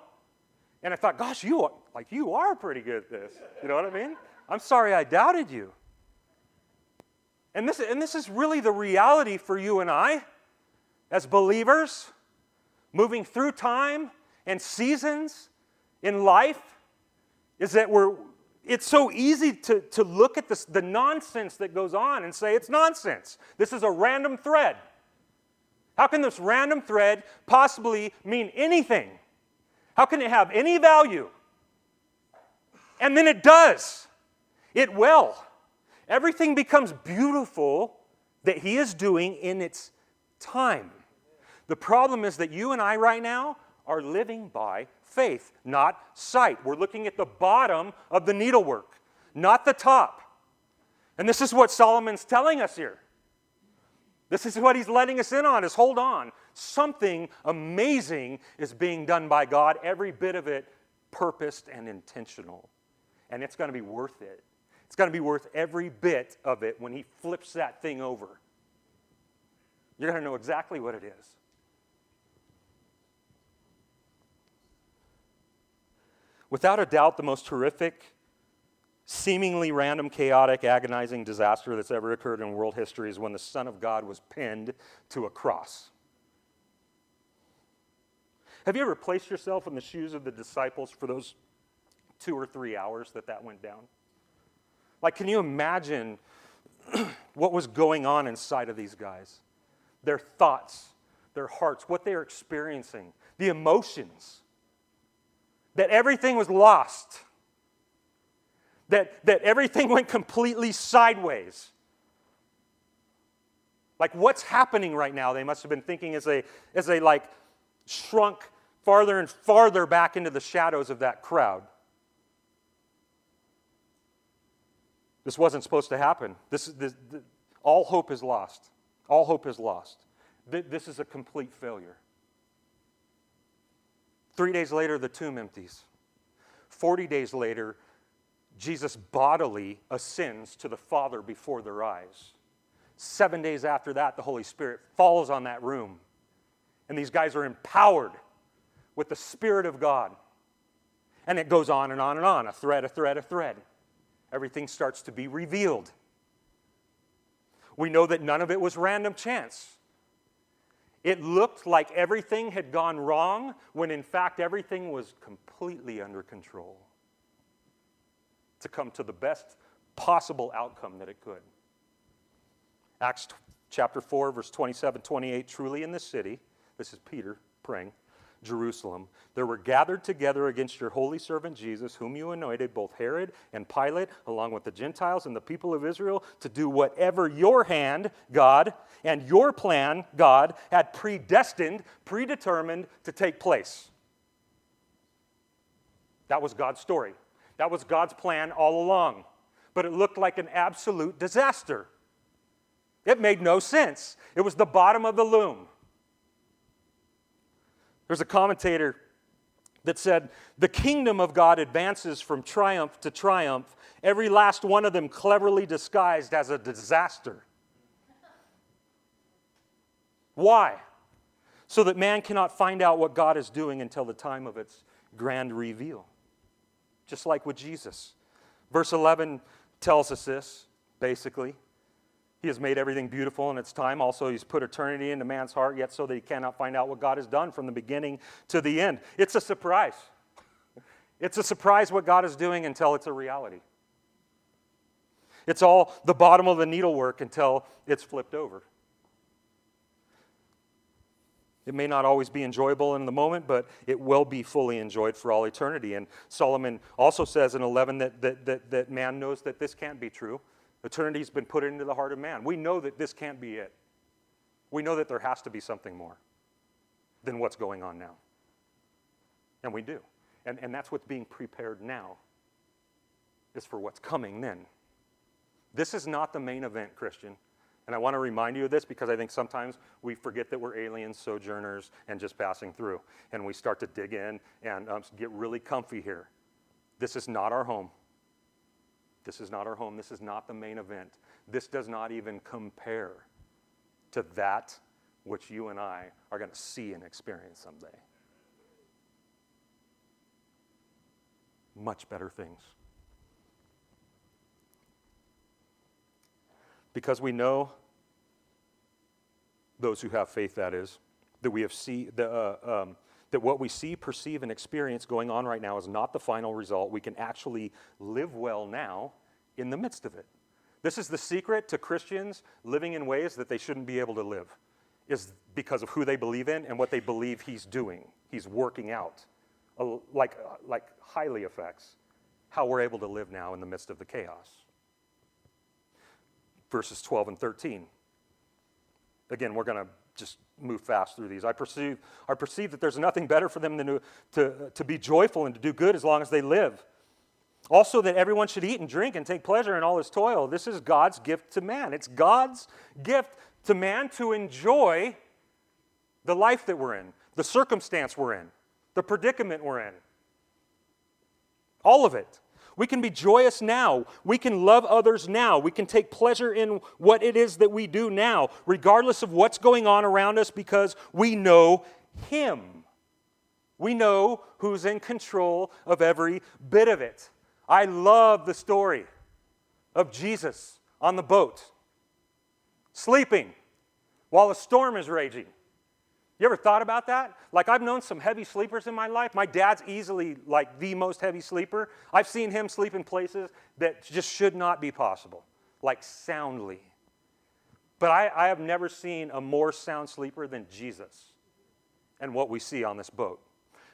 And I thought, gosh, you are, like you are pretty good at this. You know what I mean? I'm sorry I doubted you. And this, and this is really the reality for you and I as believers, moving through time and seasons in life, is that we're, it's so easy to, to look at this, the nonsense that goes on and say it's nonsense. This is a random thread. How can this random thread possibly mean anything? How can it have any value? And then it does. It will. Everything becomes beautiful that He is doing in its time. The problem is that you and I right now are living by faith, not sight. We're looking at the bottom of the needlework, not the top. And this is what Solomon's telling us here. This is what he's letting us in on is hold on. Something amazing is being done by God, every bit of it purposed and intentional. And it's going to be worth it. It's going to be worth every bit of it when he flips that thing over. You're going to know exactly what it is. Without a doubt, the most horrific, seemingly random, chaotic, agonizing disaster that's ever occurred in world history is when the Son of God was pinned to a cross. Have you ever placed yourself in the shoes of the disciples for those two or three hours that that went down? Like, can you imagine (clears throat) what was going on inside of these guys? Their thoughts, their hearts, what they are experiencing, the emotions. That everything was lost that, that everything (laughs) went completely sideways. Like, what's happening right now? They must have been thinking as they, as they like shrunk farther and farther back into the shadows of that crowd. This wasn't supposed to happen. This, this, this all hope is lost. All hope is lost. This is a complete failure. Three days later, the tomb empties. 40 days later, Jesus bodily ascends to the Father before their eyes. Seven days after that, the Holy Spirit falls on that room. And these guys are empowered with the Spirit of God. And it goes on and on and on a thread, a thread, a thread. Everything starts to be revealed. We know that none of it was random chance. It looked like everything had gone wrong when in fact everything was completely under control to come to the best possible outcome that it could. Acts chapter 4, verse 27 28, truly in this city, this is Peter praying, Jerusalem, there were gathered together against your holy servant Jesus, whom you anointed, both Herod and Pilate, along with the Gentiles and the people of Israel, to do whatever your hand, God, and your plan, God, had predestined, predetermined to take place. That was God's story. That was God's plan all along. But it looked like an absolute disaster. It made no sense. It was the bottom of the loom. There's a commentator that said, The kingdom of God advances from triumph to triumph, every last one of them cleverly disguised as a disaster. Why? So that man cannot find out what God is doing until the time of its grand reveal. Just like with Jesus. Verse 11 tells us this, basically. He has made everything beautiful in its time. Also, He's put eternity into man's heart, yet so that he cannot find out what God has done from the beginning to the end. It's a surprise. It's a surprise what God is doing until it's a reality. It's all the bottom of the needlework until it's flipped over. It may not always be enjoyable in the moment, but it will be fully enjoyed for all eternity. And Solomon also says in 11 that, that, that, that man knows that this can't be true. Eternity's been put into the heart of man. We know that this can't be it. We know that there has to be something more than what's going on now. And we do. And, and that's what's being prepared now, is for what's coming then. This is not the main event, Christian. And I want to remind you of this because I think sometimes we forget that we're aliens, sojourners, and just passing through. And we start to dig in and um, get really comfy here. This is not our home. This is not our home. This is not the main event. This does not even compare to that which you and I are going to see and experience someday. Much better things. Because we know, those who have faith, that is, that we have see, the, uh, um, that what we see, perceive, and experience going on right now is not the final result. We can actually live well now in the midst of it. This is the secret to Christians living in ways that they shouldn't be able to live, is because of who they believe in and what they believe He's doing. He's working out, uh, like, uh, like highly affects how we're able to live now in the midst of the chaos. Verses 12 and 13. Again, we're going to just move fast through these. I perceive, I perceive that there's nothing better for them than to, to, to be joyful and to do good as long as they live. Also, that everyone should eat and drink and take pleasure in all his toil. This is God's gift to man. It's God's gift to man to enjoy the life that we're in, the circumstance we're in, the predicament we're in. All of it. We can be joyous now. We can love others now. We can take pleasure in what it is that we do now, regardless of what's going on around us, because we know Him. We know who's in control of every bit of it. I love the story of Jesus on the boat, sleeping while a storm is raging. You ever thought about that? Like, I've known some heavy sleepers in my life. My dad's easily like the most heavy sleeper. I've seen him sleep in places that just should not be possible, like soundly. But I, I have never seen a more sound sleeper than Jesus and what we see on this boat.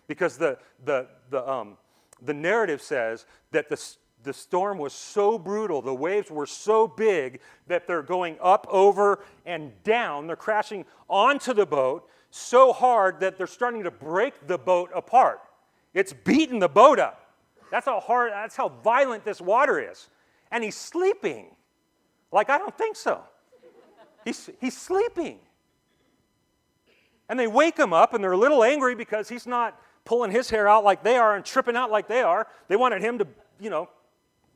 Because the, the, the, um, the narrative says that the, the storm was so brutal, the waves were so big that they're going up, over, and down. They're crashing onto the boat so hard that they're starting to break the boat apart. It's beating the boat up. That's how hard, that's how violent this water is. And he's sleeping. Like, I don't think so. He's, he's sleeping. And they wake him up and they're a little angry because he's not pulling his hair out like they are and tripping out like they are. They wanted him to, you know,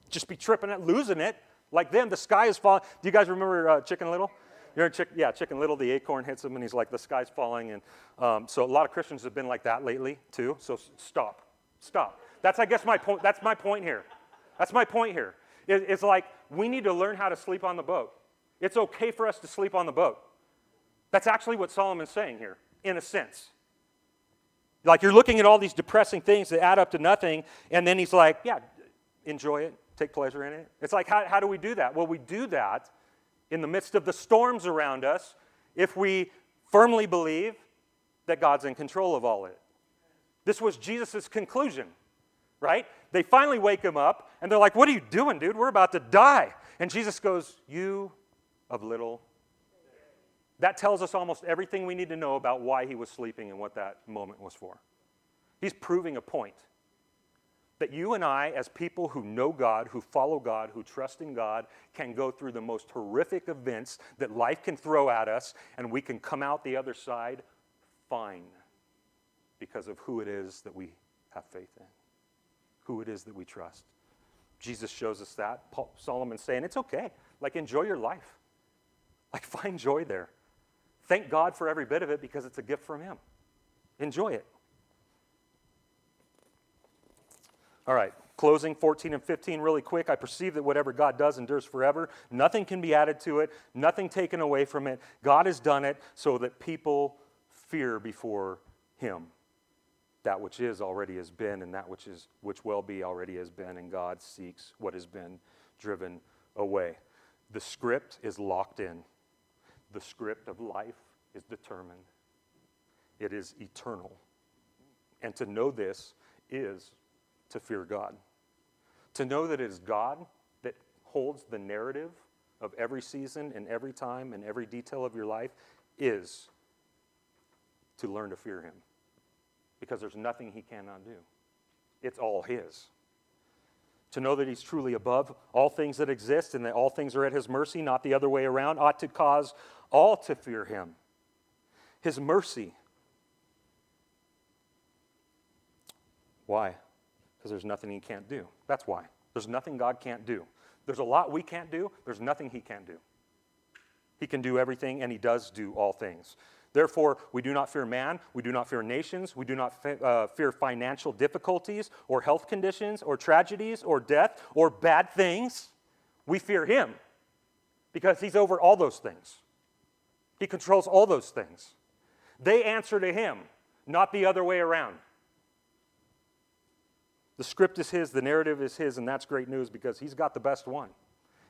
just be tripping out, losing it like them. The sky is falling. Do you guys remember uh, Chicken Little? You're in Chick- yeah, Chicken Little, the acorn hits him and he's like, the sky's falling. And um, so a lot of Christians have been like that lately too. So stop. Stop. That's, I guess, my point. That's my point here. That's my point here. It, it's like we need to learn how to sleep on the boat. It's okay for us to sleep on the boat. That's actually what Solomon's saying here, in a sense. Like you're looking at all these depressing things that add up to nothing, and then he's like, yeah, enjoy it, take pleasure in it. It's like, how, how do we do that? Well, we do that in the midst of the storms around us if we firmly believe that God's in control of all it. This was Jesus' conclusion, right? They finally wake him up and they're like, What are you doing, dude? We're about to die. And Jesus goes, You of little. That tells us almost everything we need to know about why he was sleeping and what that moment was for. He's proving a point that you and I, as people who know God, who follow God, who trust in God, can go through the most horrific events that life can throw at us, and we can come out the other side fine because of who it is that we have faith in, who it is that we trust. Jesus shows us that. Paul, Solomon's saying, it's okay. Like, enjoy your life. Like, (laughs) find joy there. Thank God for every bit of it because it's a gift from Him. Enjoy it. All right, closing 14 and 15 really quick. I perceive that whatever God does endures forever. Nothing can be added to it, nothing taken away from it. God has done it so that people fear before Him. That which is already has been, and that which is which will be already has been, and God seeks what has been driven away. The script is locked in. The script of life is determined. It is eternal. And to know this is to fear God. To know that it is God that holds the narrative of every season and every time and every detail of your life is to learn to fear Him. Because there's nothing He cannot do, it's all His. To know that He's truly above all things that exist and that all things are at His mercy, not the other way around, ought to cause all to fear Him. His mercy. Why? Because there's nothing He can't do. That's why. There's nothing God can't do. There's a lot we can't do, there's nothing He can't do. He can do everything, and He does do all things. Therefore, we do not fear man, we do not fear nations, we do not uh, fear financial difficulties or health conditions or tragedies or death or bad things. We fear him because he's over all those things. He controls all those things. They answer to him, not the other way around. The script is his, the narrative is his, and that's great news because he's got the best one.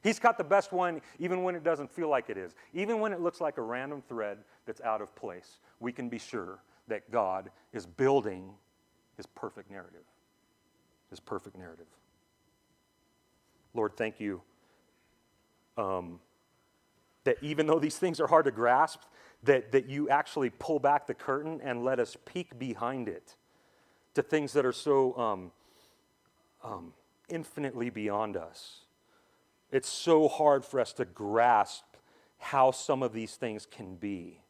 He's got the best one even when it doesn't feel like it is. Even when it looks like a random thread that's out of place, we can be sure that God is building his perfect narrative. His perfect narrative. Lord, thank you um, that even though these things are hard to grasp, that, that you actually pull back the curtain and let us peek behind it to things that are so um, um, infinitely beyond us. It's so hard for us to grasp how some of these things can be.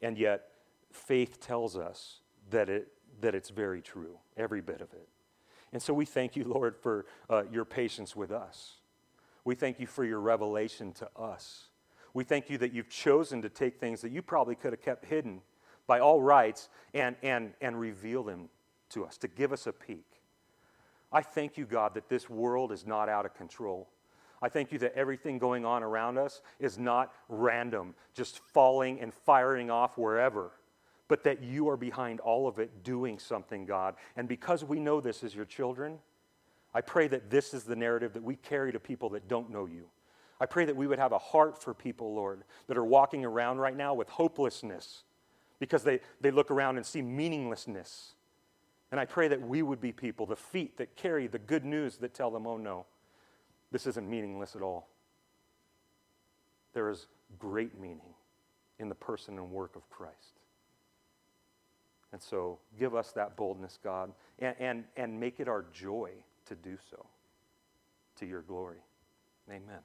And yet, faith tells us that, it, that it's very true, every bit of it. And so we thank you, Lord, for uh, your patience with us. We thank you for your revelation to us. We thank you that you've chosen to take things that you probably could have kept hidden by all rights and, and, and reveal them to us, to give us a peek. I thank you, God, that this world is not out of control. I thank you that everything going on around us is not random, just falling and firing off wherever, but that you are behind all of it doing something, God. And because we know this as your children, I pray that this is the narrative that we carry to people that don't know you. I pray that we would have a heart for people, Lord, that are walking around right now with hopelessness because they, they look around and see meaninglessness. And I pray that we would be people, the feet that carry the good news that tell them, oh no, this isn't meaningless at all. There is great meaning in the person and work of Christ. And so give us that boldness, God, and, and, and make it our joy to do so to your glory. Amen.